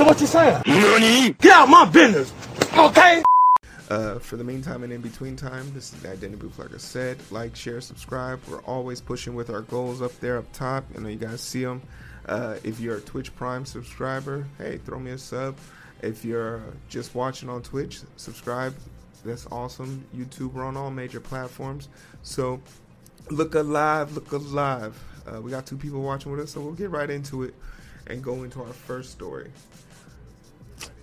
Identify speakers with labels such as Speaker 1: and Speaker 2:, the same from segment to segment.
Speaker 1: So what you saying? Get out my business, okay?
Speaker 2: Uh, for the meantime and in between time, this is the Identity Booth. Like I said, like, share, subscribe. We're always pushing with our goals up there up top. I know you guys see them. Uh, if you're a Twitch Prime subscriber, hey, throw me a sub. If you're just watching on Twitch, subscribe. That's awesome. YouTube, we're on all major platforms. So look alive, look alive. Uh, we got two people watching with us, so we'll get right into it and go into our first story.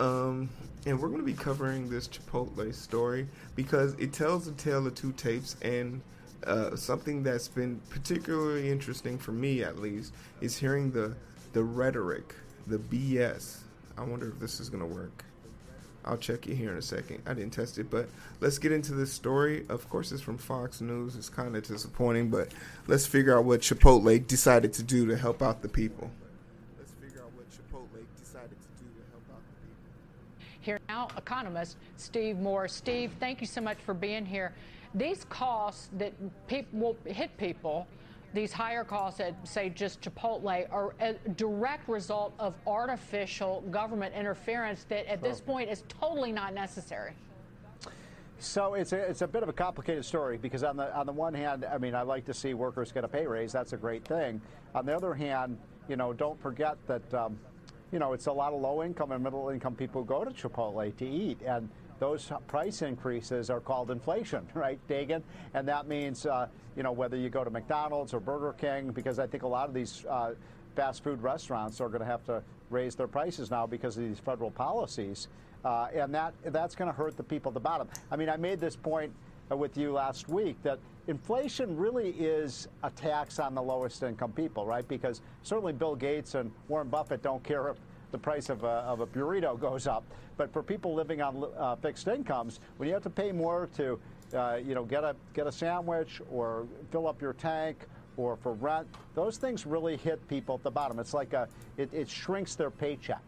Speaker 2: Um, and we're going to be covering this Chipotle story because it tells the tale of two tapes and uh, something that's been particularly interesting for me at least is hearing the the rhetoric, the BS. I wonder if this is going to work. I'll check it here in a second. I didn't test it, but let's get into this story. Of course, it's from Fox News. It's kind of disappointing, but let's figure out what Chipotle decided to do to help out the people. Let's figure out what Chipotle decided to do to help out the people.
Speaker 3: Here now, economist Steve Moore. Steve, thank you so much for being here. These costs that people will hit people, these higher costs at, say, just Chipotle, are a direct result of artificial government interference that at this point is totally not necessary.
Speaker 4: So it's a, it's a bit of a complicated story because on the on the one hand, I mean, I like to see workers get a pay raise. That's a great thing. On the other hand, you know, don't forget that um, you know it's a lot of low income and middle income people who go to Chipotle to eat, and those price increases are called inflation, right, Dagen? And that means uh, you know whether you go to McDonald's or Burger King, because I think a lot of these uh, fast food restaurants are going to have to raise their prices now because of these federal policies. Uh, and that that's going to hurt the people at the bottom. I mean, I made this point with you last week that inflation really is a tax on the lowest income people, right? Because certainly Bill Gates and Warren Buffett don't care if the price of a, of a burrito goes up. But for people living on uh, fixed incomes, when you have to pay more to, uh, you know, get a get a sandwich or fill up your tank or for rent, those things really hit people at the bottom. It's like a it, it shrinks their paycheck.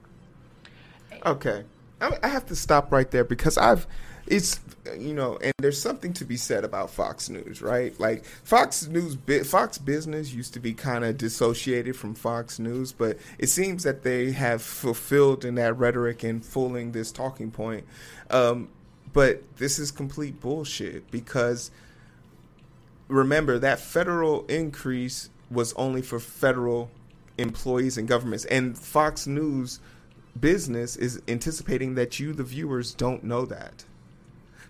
Speaker 2: Okay. I have to stop right there because I've, it's, you know, and there's something to be said about Fox News, right? Like Fox News, Fox Business used to be kind of dissociated from Fox News, but it seems that they have fulfilled in that rhetoric and fooling this talking point. Um, but this is complete bullshit because remember that federal increase was only for federal employees and governments, and Fox News business is anticipating that you, the viewers, don't know that.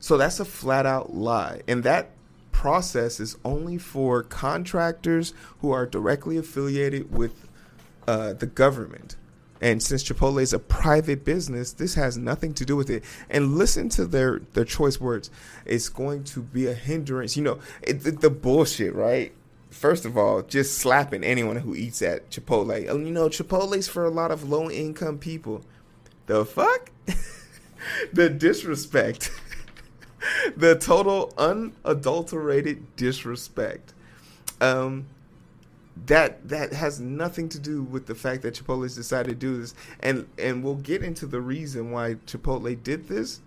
Speaker 2: So that's a flat out lie. And that process is only for contractors who are directly affiliated with uh, the government. And since Chipotle is a private business, this has nothing to do with it. And listen to their, their choice words. It's going to be a hindrance. You know, it, the, the bullshit, right? First of all, just slapping anyone who eats at Chipotle. Oh, you know, Chipotle's for a lot of low income people. The fuck? the disrespect. the total unadulterated disrespect. Um, that that has nothing to do with the fact that Chipotle's decided to do this, and and we'll get into the reason why Chipotle did this,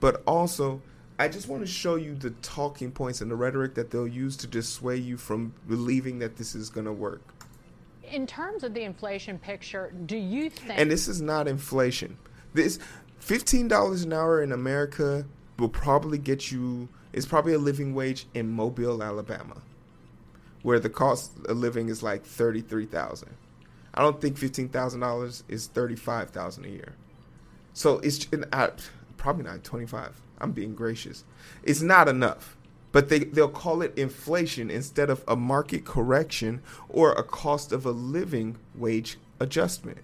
Speaker 2: but also I just want to show you the talking points and the rhetoric that they'll use to dissuade you from believing that this is going to work.
Speaker 3: In terms of the inflation picture, do you think?
Speaker 2: And this is not inflation. This fifteen dollars an hour in America will probably get you. It's probably a living wage in Mobile, Alabama, where the cost of living is like thirty three thousand. I don't think fifteen thousand dollars is thirty five thousand a year. So it's uh, probably not twenty five. I'm being gracious. It's not enough. But they, they'll call it inflation instead of a market correction or a cost of a living wage adjustment.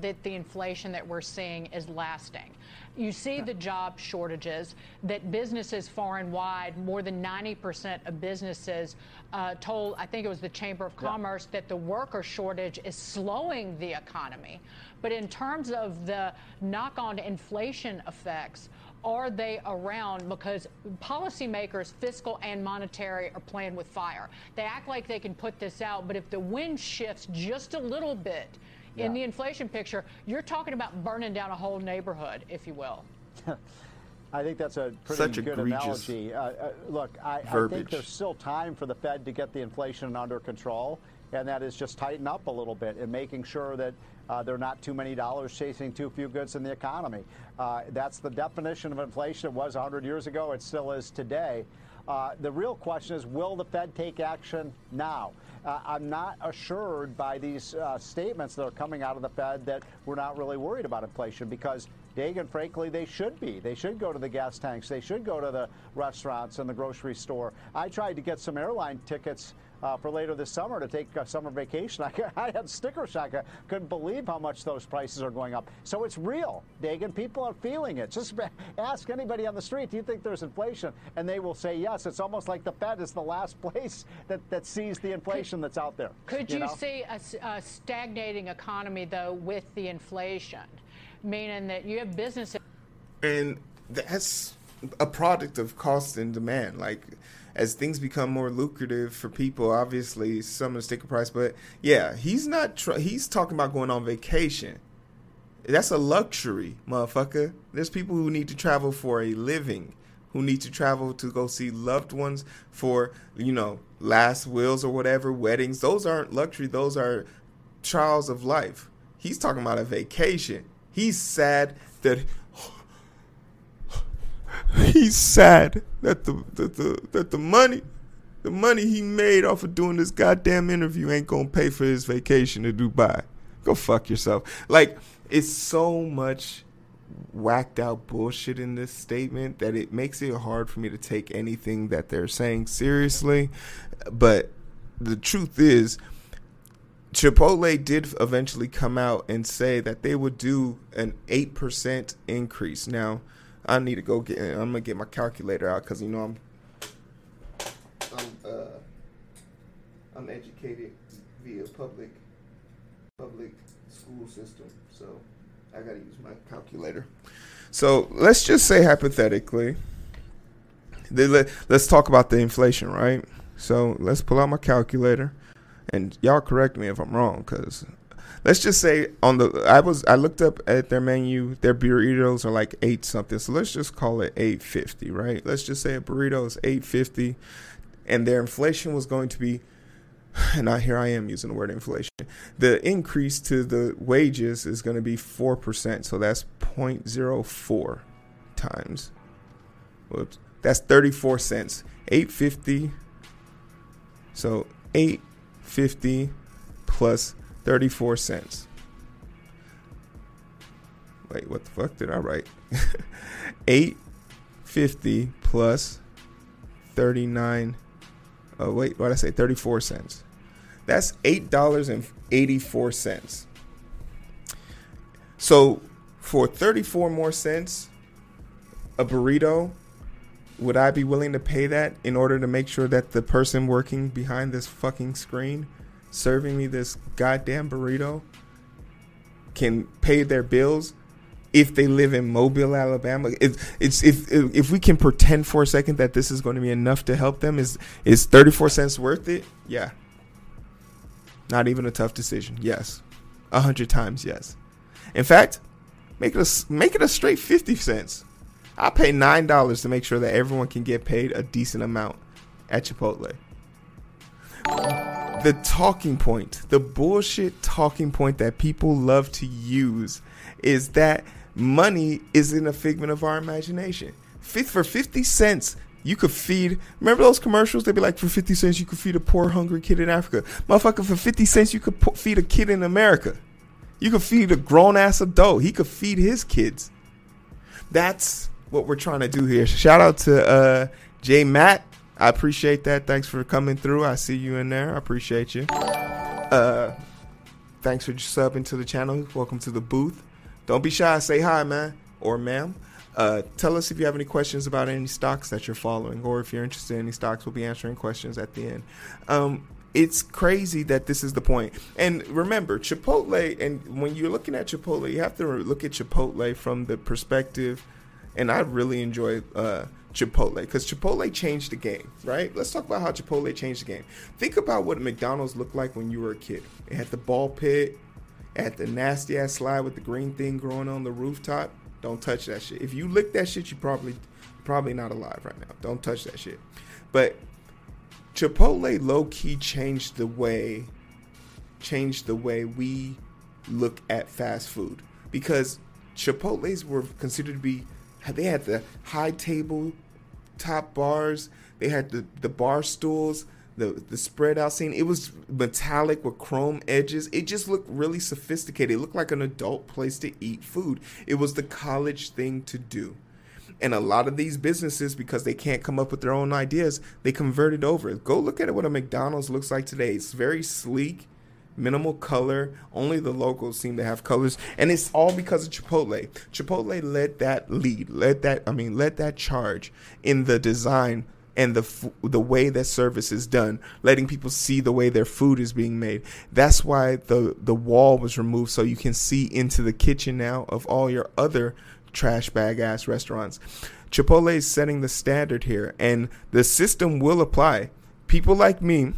Speaker 3: That the inflation that we're seeing is lasting. You see the job shortages that businesses far and wide, more than 90% of businesses uh, told, I think it was the Chamber of Commerce, that the worker shortage is slowing the economy. But in terms of the knock on inflation effects, are they around? Because policymakers, fiscal and monetary, are playing with fire. They act like they can put this out, but if the wind shifts just a little bit, in the inflation picture, you're talking about burning down a whole neighborhood, if you will.
Speaker 4: I think that's a pretty
Speaker 2: Such
Speaker 4: good analogy. Uh, uh, look, I, I think there's still time for the Fed to get the inflation under control, and that is just tighten up a little bit and making sure that Uh, there are not too many dollars chasing too few goods in the economy. Uh, that's the definition of inflation. It was 100 years ago. It still is today. Uh, the real question is will the Fed take action now? Uh, I'm not assured by these uh, statements that are coming out of the Fed that we're not really worried about inflation because Dagen, frankly, they should be. They should go to the gas tanks. They should go to the restaurants and the grocery store. I tried to get some airline tickets uh, for later this summer to take a summer vacation. I, I had sticker shock. I couldn't believe how much those prices are going up. So it's real, Dagen. People are feeling it. Just ask anybody on the street, do you think there's inflation? And they will say yes. It's almost like the Fed is the last place that, that sees the inflation
Speaker 3: could,
Speaker 4: that's out there.
Speaker 3: Could you, you know? see a, a stagnating economy, though, with the inflation? Meaning that you have businesses.
Speaker 2: And that's a product of cost and demand. Like, as things become more lucrative for people, obviously some of the sticker price. But yeah, he's not. Tr- he's talking about going on vacation. That's a luxury, motherfucker. There's people who need to travel for a living, who need to travel to go see loved ones for you know last wills or whatever, weddings. Those aren't luxury. Those are trials of life. He's talking about a vacation. He's sad that he's sad that the, the that the money the money he made off of doing this goddamn interview ain't gonna pay for his vacation to Dubai. Go fuck yourself. Like it's so much whacked out bullshit in this statement that it makes it hard for me to take anything that they're saying seriously. But the truth is Chipotle did eventually come out and say that they would do an 8% increase. Now, I need to go get. I'm gonna get my calculator out because you know I'm. I'm uh, I'm educated via public public school system, so I gotta use my calculator. So let's just say hypothetically. Let's talk about the inflation, right? So let's pull out my calculator, and y'all correct me if I'm wrong, because let's just say on the I was I looked up at their menu, their burritos are like eight something. So let's just call it eight fifty, right? Let's just say a burrito is eight fifty, and their inflation was going to be. And now here I am using the word inflation. The increase to the wages is going to be four percent, so that's 0.04 times. Whoops, that's thirty four cents. Eight fifty. So eight fifty plus 34 cents. Wait, what the fuck did I write? 850 plus 39 Oh wait, what did I say? 34 cents. That's $8.84. So for 34 more cents a burrito, would I be willing to pay that in order to make sure that the person working behind this fucking screen serving me this goddamn burrito can pay their bills if they live in Mobile, Alabama. It's, it's if if we can pretend for a second that this is going to be enough to help them, is is thirty four cents worth it? Yeah. Not even a tough decision. Yes, a hundred times yes. In fact, make it a make it a straight fifty cents. I pay nine dollars to make sure that everyone can get paid a decent amount at Chipotle the talking point, the bullshit talking point that people love to use is that money isn't a figment of our imagination. Fifth For 50 cents, you could feed. Remember those commercials? They'd be like, for 50 cents, you could feed a poor, hungry kid in Africa. Motherfucker, for 50 cents, you could feed a kid in America. You could feed a grown ass adult. He could feed his kids. That's what we're trying to do here. Shout out to uh, J Matt I appreciate that. Thanks for coming through. I see you in there. I appreciate you. Uh, thanks for subbing to the channel. Welcome to the booth. Don't be shy. Say hi, man or ma'am. Uh, tell us if you have any questions about any stocks that you're following, or if you're interested in any stocks. We'll be answering questions at the end. Um, it's crazy that this is the point. And remember, Chipotle, and when you're looking at Chipotle, you have to look at Chipotle from the perspective. And I really enjoy. Uh, Chipotle because Chipotle changed the game, right? Let's talk about how Chipotle changed the game. Think about what McDonald's looked like when you were a kid. It had the ball pit, it had the nasty ass slide with the green thing growing on the rooftop. Don't touch that shit. If you lick that shit, you probably probably not alive right now. Don't touch that shit. But Chipotle low key changed the way changed the way we look at fast food because Chipotle's were considered to be they had the high table top bars, they had the the bar stools, the the spread out scene. It was metallic with chrome edges. It just looked really sophisticated. It looked like an adult place to eat food. It was the college thing to do. And a lot of these businesses, because they can't come up with their own ideas, they converted over. Go look at what a McDonald's looks like today. It's very sleek minimal color. Only the locals seem to have colors, and it's all because of Chipotle. Chipotle led that lead, led that I mean, led that charge in the design and the the way that service is done, letting people see the way their food is being made. That's why the the wall was removed so you can see into the kitchen now of all your other trash bag ass restaurants. Chipotle is setting the standard here, and the system will apply. People like me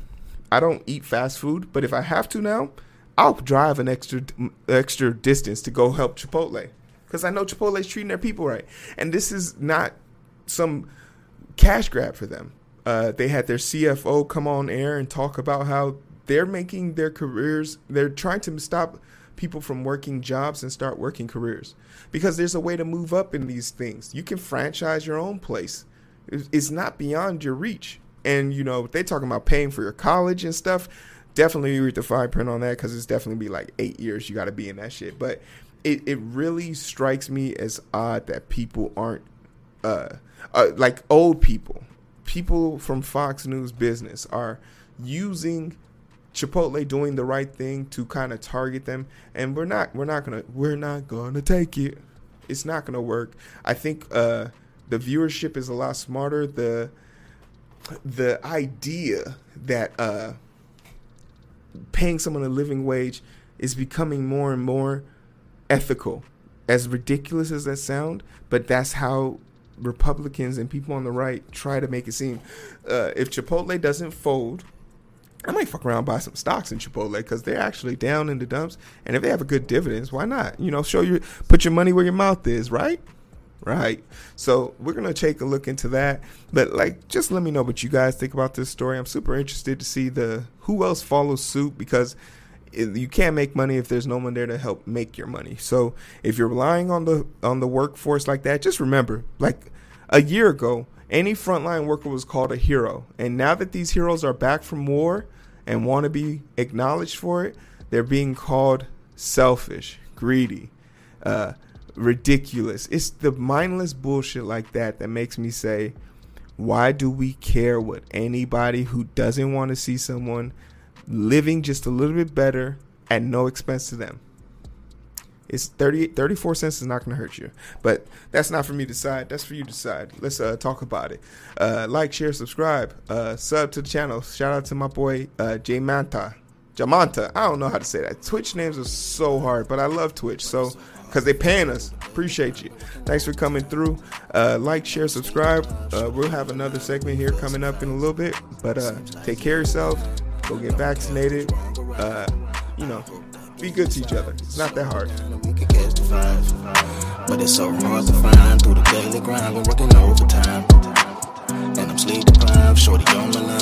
Speaker 2: I don't eat fast food, but if I have to now, I'll drive an extra extra distance to go help Chipotle because I know Chipotle is treating their people right, and this is not some cash grab for them. Uh, they had their CFO come on air and talk about how they're making their careers. They're trying to stop people from working jobs and start working careers because there's a way to move up in these things. You can franchise your own place. It's not beyond your reach. And you know, they talking about paying for your college and stuff. Definitely read the fine print on that because it's definitely be like eight years you got to be in that shit. But it, it really strikes me as odd that people aren't uh, uh like old people, people from Fox News business are using Chipotle doing the right thing to kind of target them, and we're not we're not gonna we're not gonna take it. It's not gonna work. I think uh, the viewership is a lot smarter. The the idea that uh, paying someone a living wage is becoming more and more ethical. As ridiculous as that sound, but that's how Republicans and people on the right try to make it seem. Uh, if Chipotle doesn't fold, I might fuck around buy some stocks in Chipotle because they're actually down in the dumps. And if they have a good dividends, why not? You know, show your put your money where your mouth is, right? Right? So we're gonna take a look into that. But like, just let me know what you guys think about this story. I'm super interested to see the who else follows suit because you can't make money if there's no one there to help make your money. So if you're relying on the on the workforce like that, just remember, like a year ago, any frontline worker was called a hero, and now that these heroes are back from war and want to be acknowledged for it, they're being called selfish, greedy. Uh, ridiculous. It's the mindless bullshit like that that makes me say, why do we care what anybody who doesn't want to see someone living just a little bit better at no expense to them? It's 30, 34 cents is not going to hurt you. But that's not for me to decide. That's for you to decide. Let's uh, talk about it. Uh, like, share, subscribe, uh, sub to the channel. Shout out to my boy uh, J Manta. Jamanta. I don't know how to say that. Twitch names are so hard, but I love Twitch. So because they paying us. Appreciate you. Thanks for coming through. Uh, like, share, subscribe. Uh, we'll have another segment here coming up in a little bit. But uh, take care of yourself. Go get vaccinated. Uh, you know, be good to each other. It's not that hard. But it's so hard to find through the daily grind. Been working overtime. And I'm sleep deprived. Shorty on my line